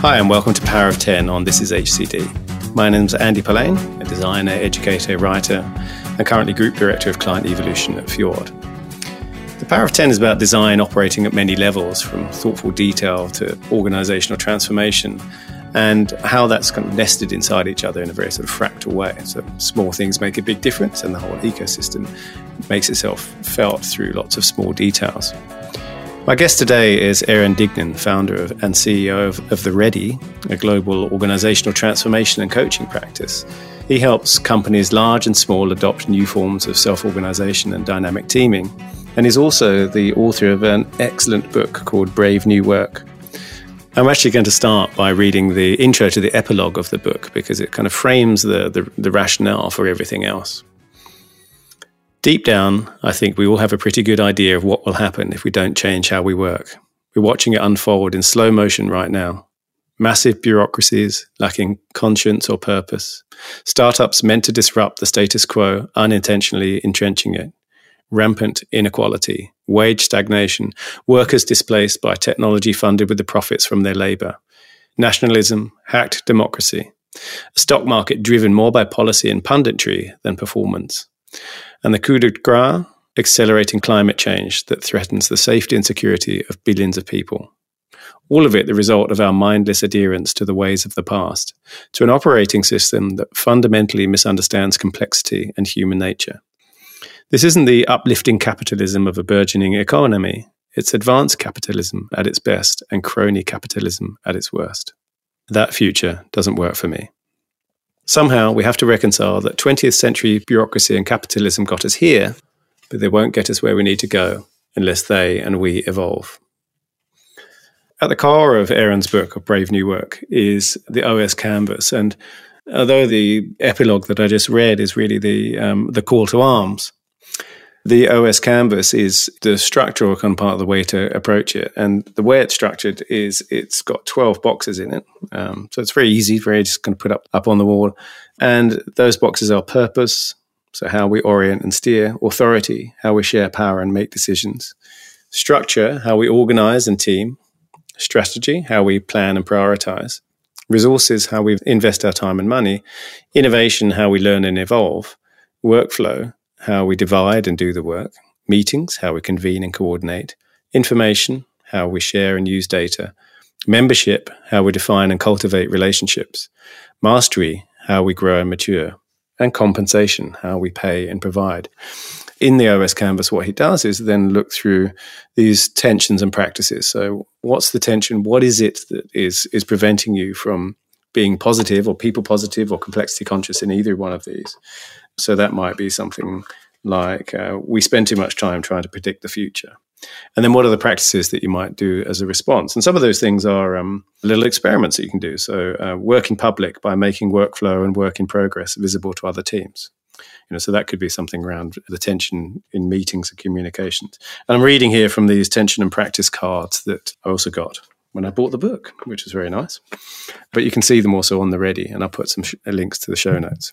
Hi, and welcome to Power of 10 on This is HCD. My name is Andy Polaine, a designer, educator, writer, and currently Group Director of Client Evolution at Fjord. The Power of 10 is about design operating at many levels, from thoughtful detail to organizational transformation, and how that's kind of nested inside each other in a very sort of fractal way. So small things make a big difference, and the whole ecosystem makes itself felt through lots of small details. My guest today is Aaron Dignan, founder of, and CEO of, of The Ready, a global organizational transformation and coaching practice. He helps companies large and small adopt new forms of self organization and dynamic teaming. And he's also the author of an excellent book called Brave New Work. I'm actually going to start by reading the intro to the epilogue of the book because it kind of frames the, the, the rationale for everything else. Deep down, I think we all have a pretty good idea of what will happen if we don't change how we work. We're watching it unfold in slow motion right now. Massive bureaucracies lacking conscience or purpose. Startups meant to disrupt the status quo, unintentionally entrenching it. Rampant inequality, wage stagnation, workers displaced by technology funded with the profits from their labor. Nationalism, hacked democracy. A stock market driven more by policy and punditry than performance and the coup de grace accelerating climate change that threatens the safety and security of billions of people. All of it the result of our mindless adherence to the ways of the past, to an operating system that fundamentally misunderstands complexity and human nature. This isn't the uplifting capitalism of a burgeoning economy, it's advanced capitalism at its best and crony capitalism at its worst. That future doesn't work for me. Somehow we have to reconcile that 20th century bureaucracy and capitalism got us here, but they won't get us where we need to go unless they and we evolve. At the core of Aaron's book of Brave New Work is the OS Canvas. And although the epilogue that I just read is really the, um, the call to arms, the OS canvas is the structural kind of part of the way to approach it. And the way it's structured is it's got 12 boxes in it. Um, so it's very easy, very just kind of put up, up on the wall. And those boxes are purpose, so how we orient and steer, authority, how we share power and make decisions, structure, how we organize and team, strategy, how we plan and prioritize, resources, how we invest our time and money, innovation, how we learn and evolve, workflow, how we divide and do the work, meetings, how we convene and coordinate, information, how we share and use data, membership, how we define and cultivate relationships, mastery, how we grow and mature, and compensation, how we pay and provide. In the OS canvas, what he does is then look through these tensions and practices. So, what's the tension? What is it that is is preventing you from being positive or people positive or complexity conscious in either one of these? So that might be something like uh, we spend too much time trying to predict the future. And then what are the practices that you might do as a response? And some of those things are um, little experiments that you can do. So uh, work in public by making workflow and work in progress visible to other teams. You know, so that could be something around the tension in meetings and communications. And I'm reading here from these tension and practice cards that I also got when I bought the book, which is very nice. But you can see them also on the ready, and I'll put some sh- links to the show notes.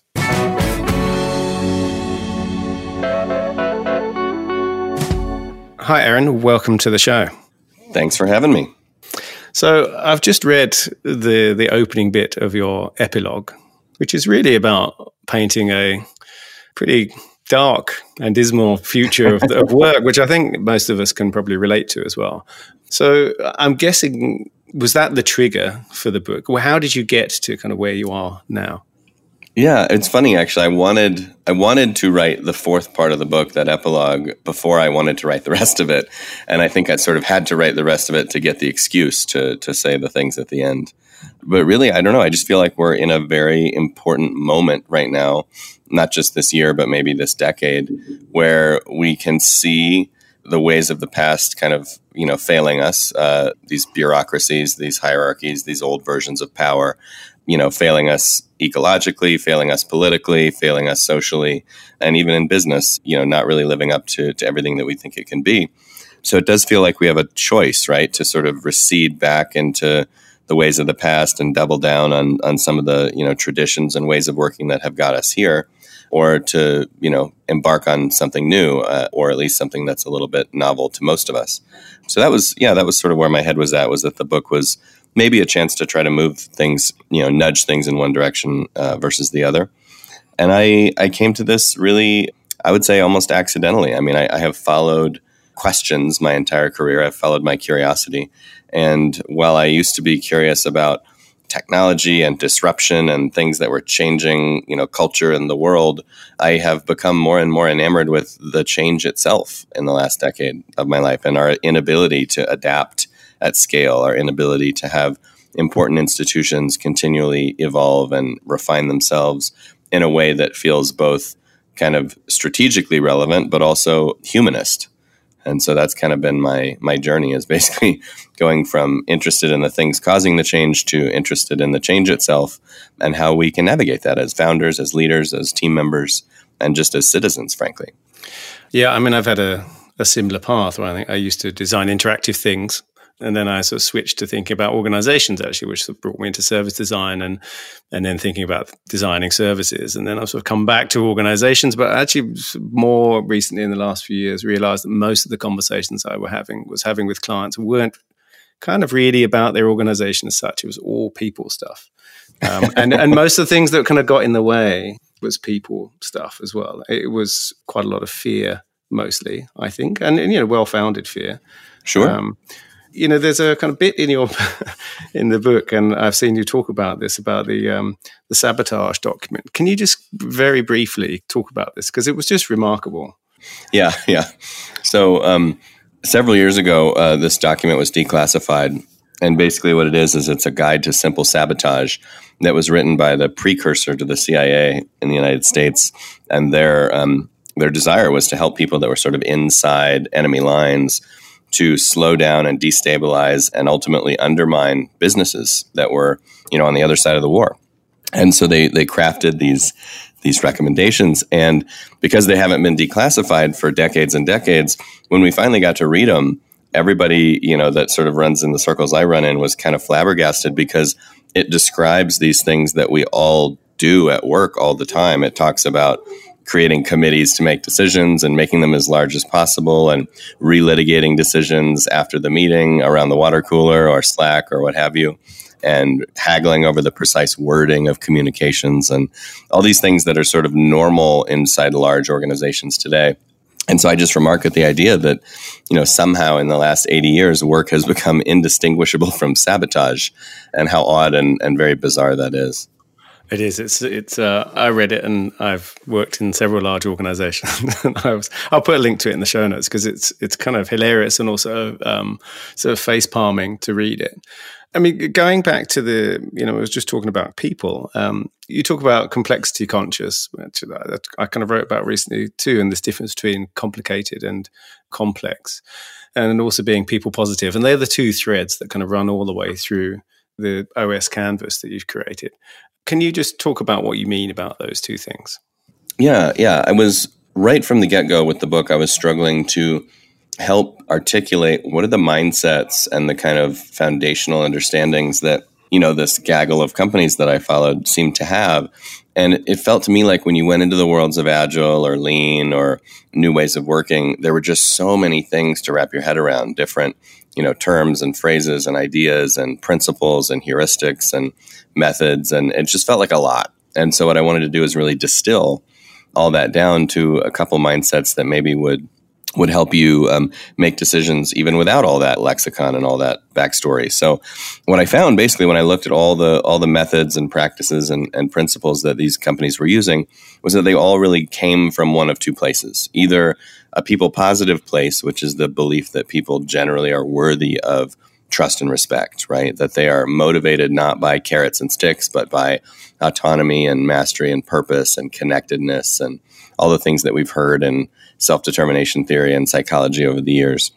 Hi, Aaron. Welcome to the show. Thanks for having me. So, I've just read the the opening bit of your epilogue, which is really about painting a pretty dark and dismal future of, of work, which I think most of us can probably relate to as well. So, I'm guessing was that the trigger for the book? Well, how did you get to kind of where you are now? Yeah, it's funny actually. I wanted I wanted to write the fourth part of the book, that epilogue, before I wanted to write the rest of it. And I think I sort of had to write the rest of it to get the excuse to to say the things at the end. But really, I don't know. I just feel like we're in a very important moment right now, not just this year, but maybe this decade, where we can see the ways of the past kind of you know failing us uh, these bureaucracies these hierarchies these old versions of power you know, failing us ecologically, failing us politically, failing us socially, and even in business, you know, not really living up to, to everything that we think it can be. So it does feel like we have a choice, right, to sort of recede back into the ways of the past and double down on, on some of the, you know, traditions and ways of working that have got us here, or to, you know, embark on something new, uh, or at least something that's a little bit novel to most of us. So that was, yeah, that was sort of where my head was at, was that the book was maybe a chance to try to move things, you know, nudge things in one direction uh, versus the other. And I, I came to this really, I would say almost accidentally. I mean, I, I have followed questions my entire career, I've followed my curiosity. And while I used to be curious about technology and disruption and things that were changing, you know, culture in the world, I have become more and more enamored with the change itself in the last decade of my life and our inability to adapt at scale, our inability to have important institutions continually evolve and refine themselves in a way that feels both kind of strategically relevant but also humanist. And so that's kind of been my my journey is basically going from interested in the things causing the change to interested in the change itself and how we can navigate that as founders, as leaders, as team members, and just as citizens, frankly. Yeah, I mean, I've had a, a similar path where I think I used to design interactive things and then I sort of switched to thinking about organizations actually, which sort of brought me into service design and and then thinking about designing services. And then I've sort of come back to organizations, but actually more recently in the last few years realized that most of the conversations I were having was having with clients weren't kind of really about their organization as such. It was all people stuff. Um, and and most of the things that kind of got in the way was people stuff as well. It was quite a lot of fear mostly, I think, and, and you know, well founded fear. Sure. Um, you know, there's a kind of bit in your in the book, and I've seen you talk about this about the um, the sabotage document. Can you just very briefly talk about this because it was just remarkable? Yeah, yeah. So um, several years ago, uh, this document was declassified, and basically what it is is it's a guide to simple sabotage that was written by the precursor to the CIA in the United States, and their um, their desire was to help people that were sort of inside enemy lines to slow down and destabilize and ultimately undermine businesses that were, you know, on the other side of the war. And so they they crafted these these recommendations and because they haven't been declassified for decades and decades, when we finally got to read them, everybody, you know, that sort of runs in the circles I run in was kind of flabbergasted because it describes these things that we all do at work all the time. It talks about creating committees to make decisions and making them as large as possible and relitigating decisions after the meeting around the water cooler or Slack or what have you and haggling over the precise wording of communications and all these things that are sort of normal inside large organizations today. And so I just remark at the idea that, you know, somehow in the last 80 years, work has become indistinguishable from sabotage and how odd and, and very bizarre that is. It is. It's. It's. Uh, I read it, and I've worked in several large organisations. I was. I'll put a link to it in the show notes because it's. It's kind of hilarious and also um, sort of face palming to read it. I mean, going back to the, you know, I was just talking about people. Um, you talk about complexity conscious, which I kind of wrote about recently too, and this difference between complicated and complex, and also being people positive. And they're the two threads that kind of run all the way through the OS canvas that you've created. Can you just talk about what you mean about those two things? Yeah, yeah. I was right from the get go with the book, I was struggling to help articulate what are the mindsets and the kind of foundational understandings that you know this gaggle of companies that I followed seemed to have. And it felt to me like when you went into the worlds of agile or lean or new ways of working, there were just so many things to wrap your head around, different you know terms and phrases and ideas and principles and heuristics and methods and it just felt like a lot and so what i wanted to do is really distill all that down to a couple mindsets that maybe would would help you um, make decisions even without all that lexicon and all that backstory. So, what I found basically when I looked at all the all the methods and practices and, and principles that these companies were using was that they all really came from one of two places: either a people positive place, which is the belief that people generally are worthy of trust and respect, right? That they are motivated not by carrots and sticks, but by autonomy and mastery and purpose and connectedness and all the things that we've heard in self determination theory and psychology over the years.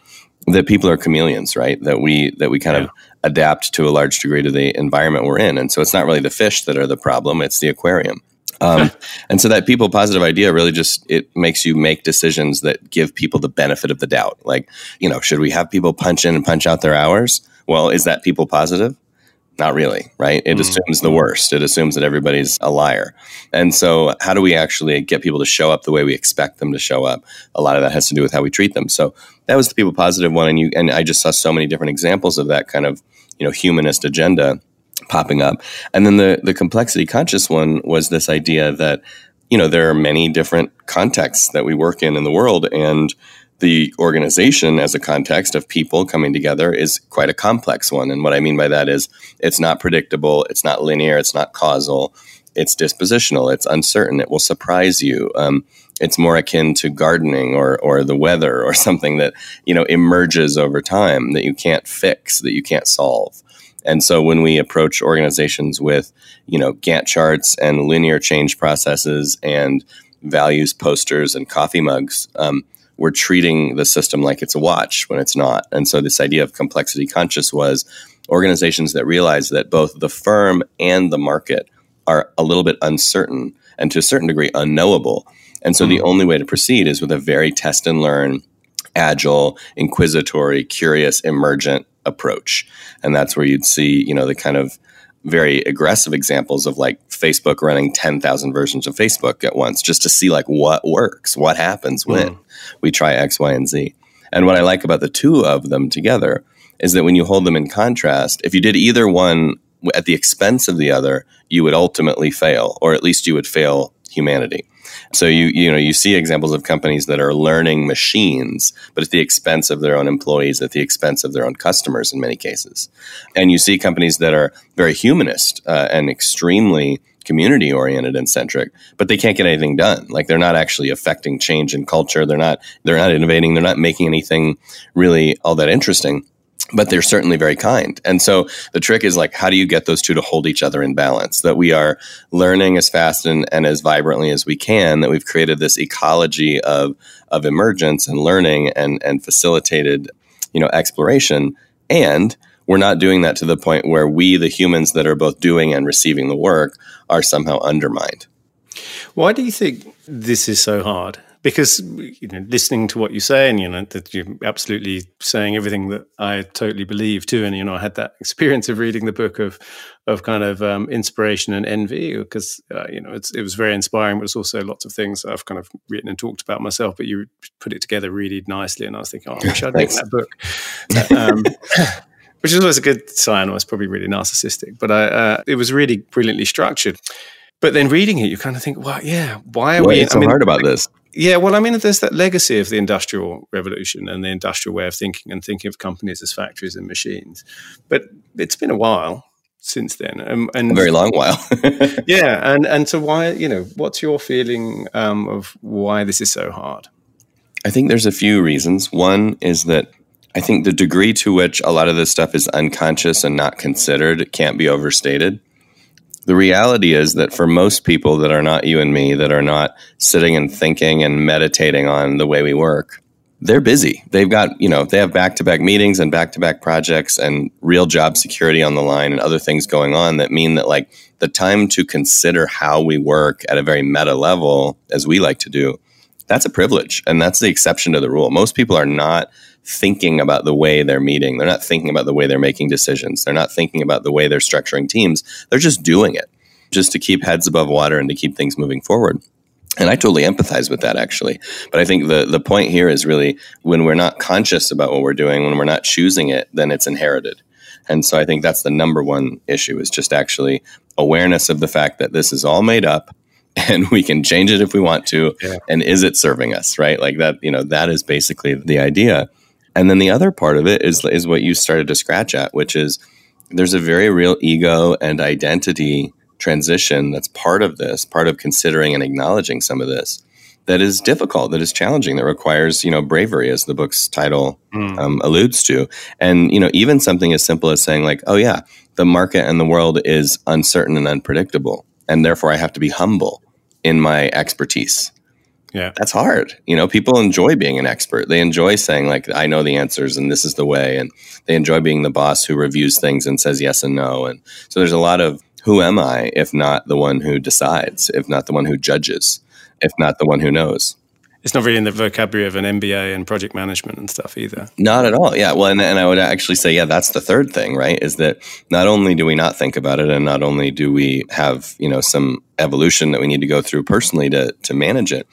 That people are chameleons, right? That we that we kind yeah. of adapt to a large degree to the environment we're in, and so it's not really the fish that are the problem; it's the aquarium. Um, and so that people positive idea really just it makes you make decisions that give people the benefit of the doubt. Like, you know, should we have people punch in and punch out their hours? Well, is that people positive? Not really, right? It mm. assumes the worst. It assumes that everybody's a liar. And so, how do we actually get people to show up the way we expect them to show up? A lot of that has to do with how we treat them. So, that was the people positive one. And you and I just saw so many different examples of that kind of, you know, humanist agenda popping up. And then the the complexity conscious one was this idea that, you know, there are many different contexts that we work in in the world and the organization as a context of people coming together is quite a complex one. And what I mean by that is it's not predictable, it's not linear, it's not causal, it's dispositional, it's uncertain, it will surprise you. Um, it's more akin to gardening or, or the weather or something that you know emerges over time that you can't fix, that you can't solve. And so when we approach organizations with you know Gantt charts and linear change processes and values posters and coffee mugs, um, we're treating the system like it's a watch when it's not. And so this idea of complexity conscious was organizations that realize that both the firm and the market are a little bit uncertain and to a certain degree unknowable. And so mm-hmm. the only way to proceed is with a very test and learn, agile, inquisitory, curious, emergent approach. And that's where you'd see, you know, the kind of very aggressive examples of like Facebook running 10,000 versions of Facebook at once just to see like what works, what happens when mm. we try X, Y, and Z. And what I like about the two of them together is that when you hold them in contrast, if you did either one at the expense of the other, you would ultimately fail, or at least you would fail humanity. So you you know you see examples of companies that are learning machines, but at the expense of their own employees, at the expense of their own customers in many cases, and you see companies that are very humanist uh, and extremely community oriented and centric, but they can't get anything done. Like they're not actually affecting change in culture. They're not they're not innovating. They're not making anything really all that interesting but they're certainly very kind. And so the trick is like, how do you get those two to hold each other in balance? That we are learning as fast and, and as vibrantly as we can, that we've created this ecology of, of emergence and learning and, and facilitated, you know, exploration. And we're not doing that to the point where we, the humans that are both doing and receiving the work, are somehow undermined. Why do you think this is so hard? Because you know listening to what you say and you know that you're absolutely saying everything that I totally believe too. And you know I had that experience of reading the book of of kind of um, inspiration and envy because uh, you know it was very inspiring but it's also lots of things I've kind of written and talked about myself but you put it together really nicely. And I was thinking oh I wish I'd written that book. Um, which is always a good sign. I was probably really narcissistic but I, uh, it was really brilliantly structured. But then reading it, you kind of think, well, yeah, why are we so I mean, hard about this? Yeah, well, I mean, there's that legacy of the industrial revolution and the industrial way of thinking and thinking of companies as factories and machines. But it's been a while since then, um, and a very long while. yeah, and and so why, you know, what's your feeling um, of why this is so hard? I think there's a few reasons. One is that I think the degree to which a lot of this stuff is unconscious and not considered can't be overstated the reality is that for most people that are not you and me, that are not sitting and thinking and meditating on the way we work, they're busy. They've got, you know, they have back to back meetings and back to back projects and real job security on the line and other things going on that mean that, like, the time to consider how we work at a very meta level, as we like to do, that's a privilege. And that's the exception to the rule. Most people are not thinking about the way they're meeting. They're not thinking about the way they're making decisions. They're not thinking about the way they're structuring teams. They're just doing it just to keep heads above water and to keep things moving forward. And I totally empathize with that actually. But I think the the point here is really when we're not conscious about what we're doing, when we're not choosing it, then it's inherited. And so I think that's the number one issue is just actually awareness of the fact that this is all made up and we can change it if we want to yeah. and is it serving us right like that you know that is basically the idea and then the other part of it is is what you started to scratch at, which is there's a very real ego and identity transition that's part of this, part of considering and acknowledging some of this that is difficult, that is challenging, that requires you know bravery, as the book's title mm. um, alludes to, and you know even something as simple as saying like, oh yeah, the market and the world is uncertain and unpredictable, and therefore I have to be humble in my expertise yeah. That's hard. You know, people enjoy being an expert. They enjoy saying, like, I know the answers and this is the way. And they enjoy being the boss who reviews things and says yes and no. And so there's a lot of who am I if not the one who decides, if not the one who judges, if not the one who knows. it's not really in the vocabulary of an MBA and project management and stuff either. Not at all. Yeah. Well, and, and I would actually say, yeah, that's the third thing, right? Is that not only do we not think about it, and not only do we have you know some evolution that we need to go through personally to to manage it,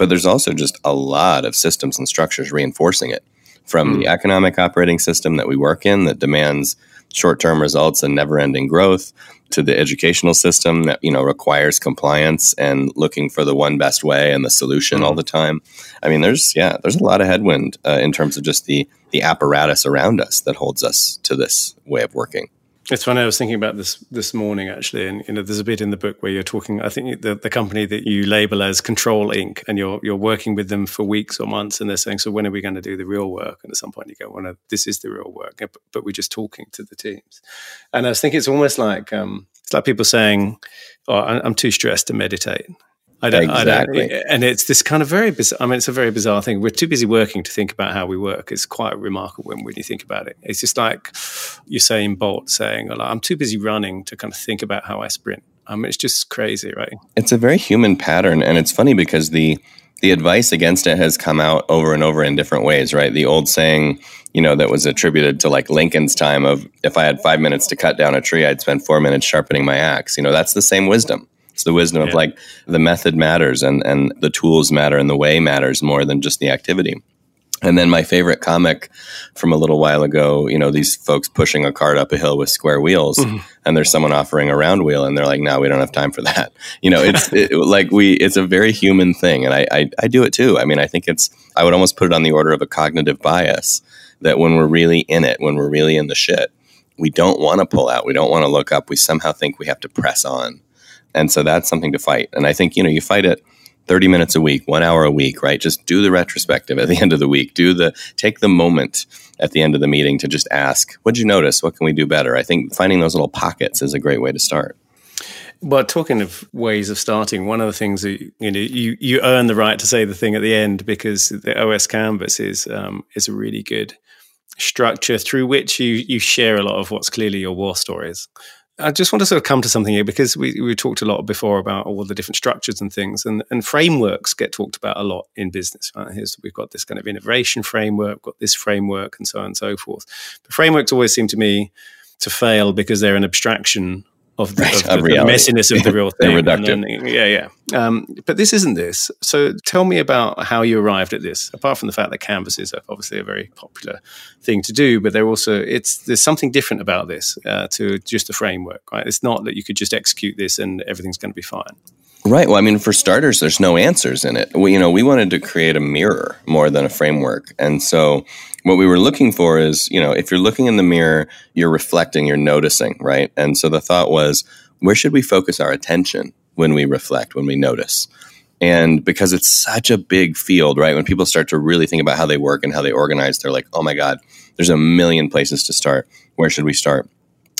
but there's also just a lot of systems and structures reinforcing it from mm. the economic operating system that we work in that demands short-term results and never-ending growth to the educational system that you know requires compliance and looking for the one best way and the solution mm-hmm. all the time. I mean, there's yeah, there's a lot of headwind uh, in terms of just the the apparatus around us that holds us to this way of working. It's funny. I was thinking about this this morning actually, and you know, there's a bit in the book where you're talking. I think the, the company that you label as Control Inc. and you're you're working with them for weeks or months, and they're saying, "So when are we going to do the real work?" And at some point, you go, "Well, no, this is the real work," but, we're just talking to the teams. And I was thinking, it's almost like um, it's like people saying, "Oh, I'm too stressed to meditate." I don't, exactly. I don't, and it's this kind of very bizarre. I mean, it's a very bizarre thing. We're too busy working to think about how we work. It's quite remarkable when, when you think about it. It's just like Usain Bolt saying, "I'm too busy running to kind of think about how I sprint." I mean, it's just crazy, right? It's a very human pattern, and it's funny because the the advice against it has come out over and over in different ways, right? The old saying, you know, that was attributed to like Lincoln's time of if I had five minutes to cut down a tree, I'd spend four minutes sharpening my axe. You know, that's the same wisdom it's the wisdom yeah. of like the method matters and, and the tools matter and the way matters more than just the activity. And then my favorite comic from a little while ago, you know, these folks pushing a cart up a hill with square wheels, mm-hmm. and there's someone offering a round wheel, and they're like, "No, we don't have time for that." You know, it's it, like we, it's a very human thing, and I, I, I do it too. I mean, I think it's, I would almost put it on the order of a cognitive bias that when we're really in it, when we're really in the shit, we don't want to pull out, we don't want to look up, we somehow think we have to press on. And so that's something to fight. And I think, you know, you fight it 30 minutes a week, one hour a week, right? Just do the retrospective at the end of the week. Do the, take the moment at the end of the meeting to just ask, what'd you notice? What can we do better? I think finding those little pockets is a great way to start. Well, talking of ways of starting, one of the things that you know you, you earn the right to say the thing at the end because the OS Canvas is um, is a really good structure through which you you share a lot of what's clearly your war stories. I just want to sort of come to something here because we, we talked a lot before about all the different structures and things, and, and frameworks get talked about a lot in business. Right? Here's we've got this kind of innovation framework, got this framework, and so on and so forth. But frameworks always seem to me to fail because they're an abstraction of the, right, of the, the messiness of the real thing. then, yeah, yeah. Um, but this isn't this. So tell me about how you arrived at this. Apart from the fact that canvases are obviously a very popular thing to do, but they're also it's there's something different about this uh, to just a framework. Right? It's not that you could just execute this and everything's going to be fine. Right. Well, I mean, for starters, there's no answers in it. We, you know, we wanted to create a mirror more than a framework, and so what we were looking for is, you know, if you're looking in the mirror, you're reflecting, you're noticing, right? And so the thought was, where should we focus our attention when we reflect, when we notice? And because it's such a big field, right? When people start to really think about how they work and how they organize, they're like, oh my God, there's a million places to start. Where should we start?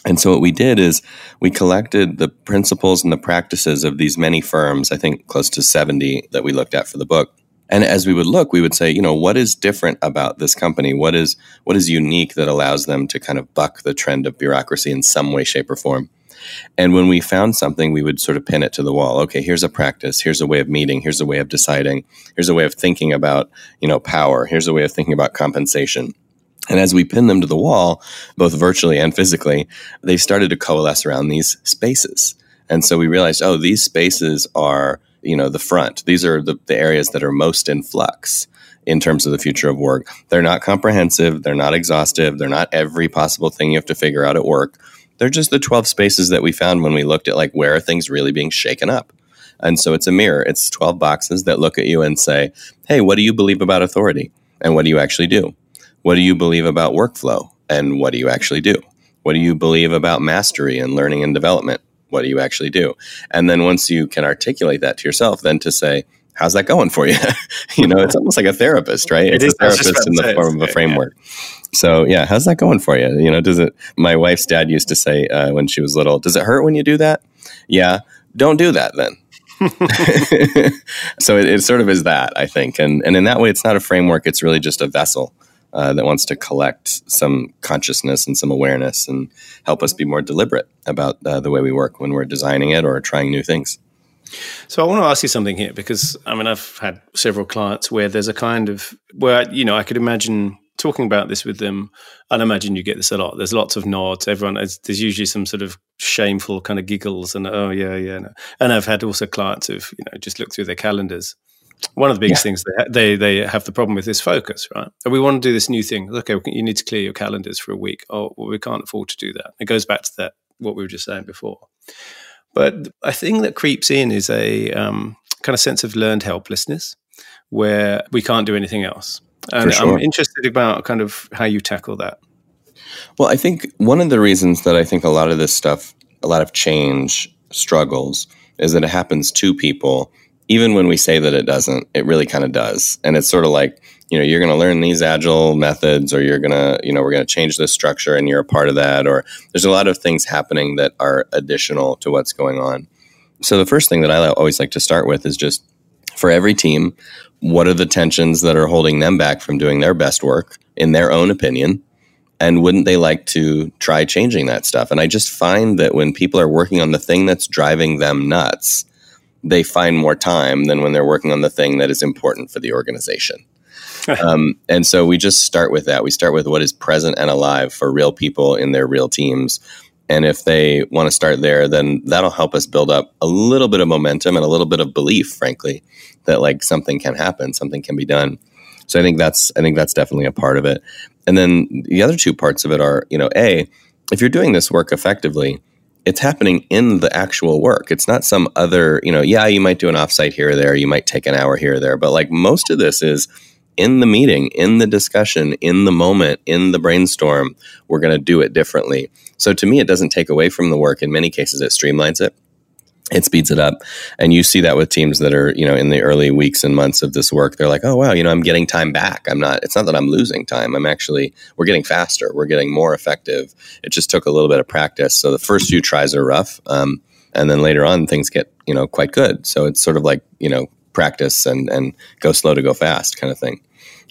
And so what we did is we collected the principles and the practices of these many firms, I think close to 70 that we looked at for the book. And as we would look, we would say, you know, what is different about this company? What is what is unique that allows them to kind of buck the trend of bureaucracy in some way, shape, or form? And when we found something, we would sort of pin it to the wall. Okay, here's a practice. Here's a way of meeting. Here's a way of deciding. Here's a way of thinking about, you know, power. Here's a way of thinking about compensation. And as we pinned them to the wall, both virtually and physically, they started to coalesce around these spaces. And so we realized, oh, these spaces are, you know, the front. These are the, the areas that are most in flux in terms of the future of work. They're not comprehensive, they're not exhaustive, they're not every possible thing you have to figure out at work. They're just the 12 spaces that we found when we looked at like where are things really being shaken up. And so it's a mirror. It's 12 boxes that look at you and say, "Hey, what do you believe about authority? And what do you actually do?" What do you believe about workflow? And what do you actually do? What do you believe about mastery and learning and development? What do you actually do? And then once you can articulate that to yourself, then to say, how's that going for you? you know, it's almost like a therapist, right? It's a therapist in the form of a framework. So yeah, how's that going for you? You know, does it? My wife's dad used to say uh, when she was little, "Does it hurt when you do that?" Yeah, don't do that then. so it, it, sort of is that I think, and and in that way, it's not a framework; it's really just a vessel uh, that wants to collect some consciousness and some awareness and help us be more deliberate about uh, the way we work when we're designing it or trying new things. So I want to ask you something here because I mean I've had several clients where there's a kind of where you know I could imagine talking about this with them. And I imagine you get this a lot. There's lots of nods. Everyone there's usually some sort of shameful kind of giggles and oh yeah yeah. No. And I've had also clients who've you know just look through their calendars. One of the biggest yeah. things they, they they have the problem with is focus, right? And we want to do this new thing. Okay, you need to clear your calendars for a week. Oh, well, we can't afford to do that. It goes back to that what we were just saying before. But a thing that creeps in is a um, kind of sense of learned helplessness where we can't do anything else. And sure. I'm interested about kind of how you tackle that. Well, I think one of the reasons that I think a lot of this stuff, a lot of change struggles, is that it happens to people. Even when we say that it doesn't, it really kind of does. And it's sort of like, you know, you're going to learn these agile methods, or you're going to, you know, we're going to change this structure and you're a part of that. Or there's a lot of things happening that are additional to what's going on. So the first thing that I always like to start with is just for every team, what are the tensions that are holding them back from doing their best work in their own opinion? And wouldn't they like to try changing that stuff? And I just find that when people are working on the thing that's driving them nuts, they find more time than when they're working on the thing that is important for the organization. um, and so we just start with that. We start with what is present and alive for real people in their real teams. And if they want to start there, then that'll help us build up a little bit of momentum and a little bit of belief, frankly, that like something can happen, something can be done. So I think that's I think that's definitely a part of it. And then the other two parts of it are, you know, a if you're doing this work effectively, it's happening in the actual work. It's not some other, you know, yeah, you might do an offsite here or there, you might take an hour here or there, but like most of this is in the meeting, in the discussion, in the moment, in the brainstorm, we're going to do it differently. So to me, it doesn't take away from the work. In many cases, it streamlines it it speeds it up. And you see that with teams that are you know in the early weeks and months of this work they're like oh wow you know i'm getting time back. I'm not it's not that i'm losing time. I'm actually we're getting faster. We're getting more effective. It just took a little bit of practice. So the first few tries are rough um, and then later on things get you know quite good. So it's sort of like you know practice and and go slow to go fast kind of thing.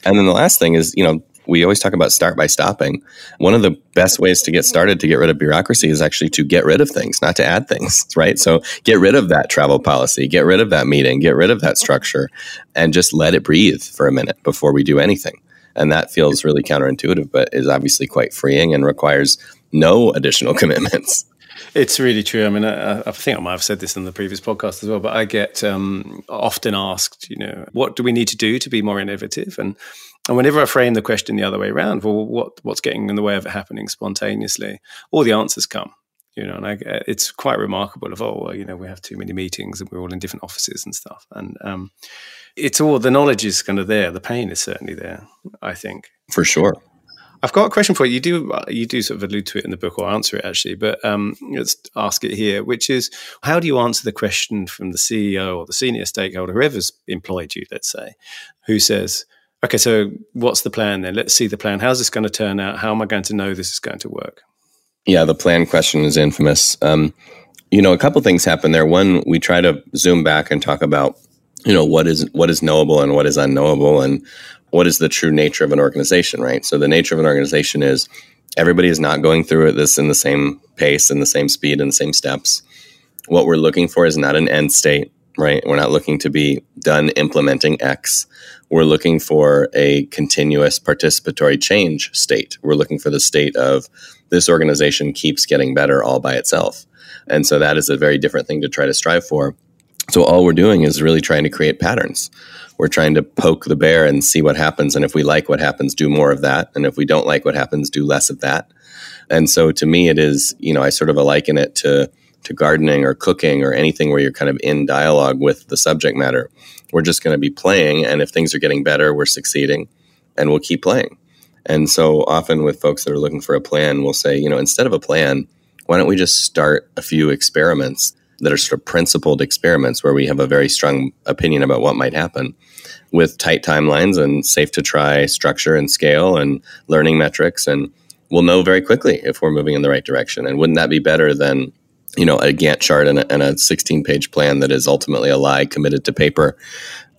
And then the last thing is you know we always talk about start by stopping. One of the best ways to get started to get rid of bureaucracy is actually to get rid of things, not to add things, right? So get rid of that travel policy, get rid of that meeting, get rid of that structure, and just let it breathe for a minute before we do anything. And that feels really counterintuitive, but is obviously quite freeing and requires no additional commitments. It's really true. I mean, I, I, think I might have said this in the previous podcast as well, but I get um, often asked, you know, what do we need to do to be more innovative? And and whenever I frame the question the other way around, well, what what's getting in the way of it happening spontaneously? All the answers come. You know, and I, it's quite remarkable. Of oh, well, you know, we have too many meetings and we're all in different offices and stuff. And um, it's all the knowledge is kind of there. The pain is certainly there. I think for sure. I've got a question for you. You do you do sort of allude to it in the book or answer it actually, but um, let's ask it here, which is how do you answer the question from the CEO or the senior stakeholder, whoever's employed you, let's say, who says, okay, so what's the plan then? Let's see the plan. How's this going to turn out? How am I going to know this is going to work? Yeah, the plan question is infamous. Um, you know, a couple things happen there. One, we try to zoom back and talk about, you know, what is what is knowable and what is unknowable, and what is the true nature of an organization, right? So the nature of an organization is everybody is not going through this in the same pace in the same speed in the same steps. What we're looking for is not an end state, right? We're not looking to be done implementing X we're looking for a continuous participatory change state. We're looking for the state of this organization keeps getting better all by itself. And so that is a very different thing to try to strive for. So all we're doing is really trying to create patterns. We're trying to poke the bear and see what happens. And if we like what happens, do more of that. And if we don't like what happens, do less of that. And so to me, it is, you know, I sort of liken it to to gardening or cooking or anything where you're kind of in dialogue with the subject matter. We're just going to be playing, and if things are getting better, we're succeeding, and we'll keep playing. And so often with folks that are looking for a plan, we'll say, you know, instead of a plan, why don't we just start a few experiments that are sort of principled experiments where we have a very strong opinion about what might happen with tight timelines and safe to try structure and scale and learning metrics and we'll know very quickly if we're moving in the right direction and wouldn't that be better than you know, a Gantt chart and a, and a 16 page plan that is ultimately a lie committed to paper.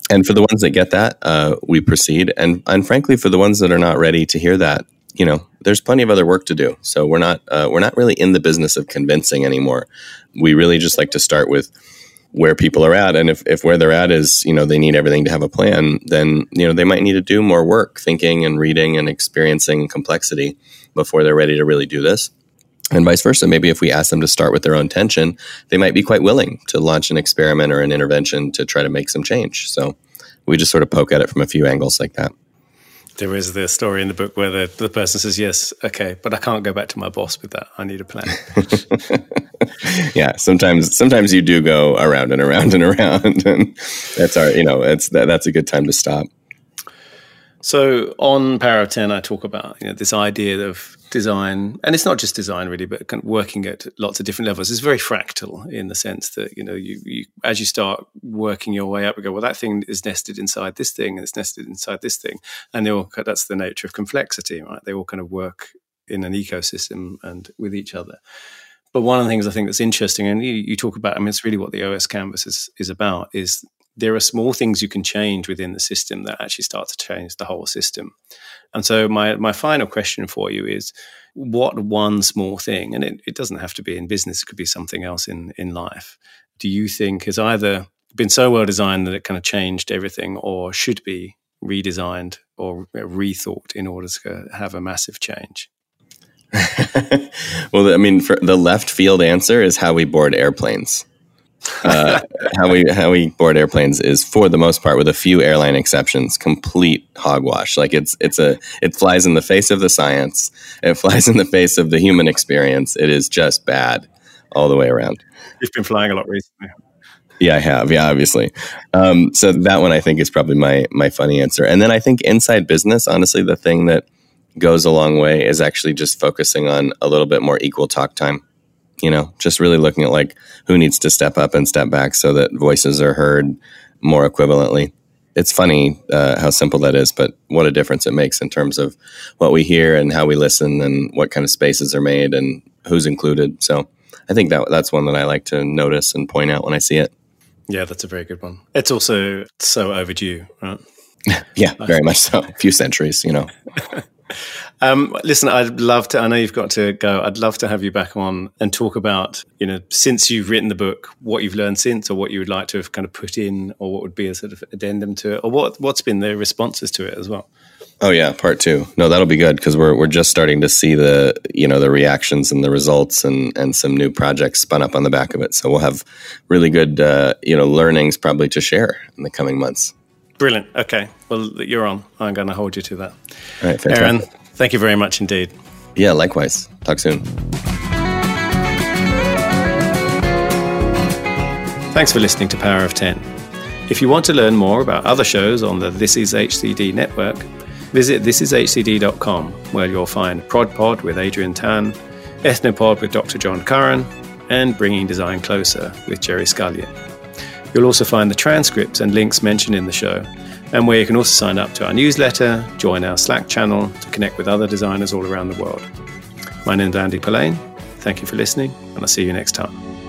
And for the ones that get that, uh, we proceed. And, and frankly, for the ones that are not ready to hear that, you know, there's plenty of other work to do. So we're not uh, we're not really in the business of convincing anymore. We really just like to start with where people are at. And if, if where they're at is, you know, they need everything to have a plan, then, you know, they might need to do more work thinking and reading and experiencing complexity before they're ready to really do this. And vice versa. Maybe if we ask them to start with their own tension, they might be quite willing to launch an experiment or an intervention to try to make some change. So we just sort of poke at it from a few angles like that there is the story in the book where the, the person says, Yes, okay, but I can't go back to my boss with that. I need a plan. yeah, sometimes sometimes you do go around and around and around. And that's our you know, it's that, that's a good time to stop. So on Power of 10, I talk about you know, this idea of design, and it's not just design really, but kind of working at lots of different levels. It's very fractal in the sense that you know, you, you as you start working your way up, you go, well, that thing is nested inside this thing, and it's nested inside this thing, and they all that's the nature of complexity, right? They all kind of work in an ecosystem and with each other. But one of the things I think that's interesting, and you, you talk about, I mean, it's really what the OS canvas is, is about, is there are small things you can change within the system that actually start to change the whole system. And so my my final question for you is what one small thing, and it, it doesn't have to be in business, it could be something else in, in life, do you think has either been so well designed that it kind of changed everything or should be redesigned or rethought in order to have a massive change? well, I mean, the left field answer is how we board airplanes uh, how we how we board airplanes is for the most part, with a few airline exceptions, complete hogwash. Like it's it's a it flies in the face of the science. It flies in the face of the human experience. It is just bad all the way around. You've been flying a lot recently. Yeah, I have. Yeah, obviously. Um, so that one I think is probably my my funny answer. And then I think inside business, honestly, the thing that goes a long way is actually just focusing on a little bit more equal talk time you know, just really looking at like who needs to step up and step back so that voices are heard more equivalently. It's funny uh, how simple that is, but what a difference it makes in terms of what we hear and how we listen and what kind of spaces are made and who's included. So I think that that's one that I like to notice and point out when I see it. Yeah, that's a very good one. It's also so overdue, right? yeah, very much so. A few centuries, you know. Um, listen, I'd love to. I know you've got to go. I'd love to have you back on and talk about, you know, since you've written the book, what you've learned since, or what you would like to have kind of put in, or what would be a sort of addendum to it, or what what's been the responses to it as well. Oh yeah, part two. No, that'll be good because we're we're just starting to see the you know the reactions and the results and and some new projects spun up on the back of it. So we'll have really good uh, you know learnings probably to share in the coming months. Brilliant. Okay. Well, you're on. I'm going to hold you to that. All right. Fantastic. Aaron, thank you very much indeed. Yeah, likewise. Talk soon. Thanks for listening to Power of 10. If you want to learn more about other shows on the This Is HCD network, visit thisishcd.com, where you'll find ProdPod with Adrienne Tan, Ethnopod with Dr. John Curran, and Bringing Design Closer with Gerry Scullion. You'll also find the transcripts and links mentioned in the show, and where you can also sign up to our newsletter, join our Slack channel to connect with other designers all around the world. My name is Andy Polaine. Thank you for listening, and I'll see you next time.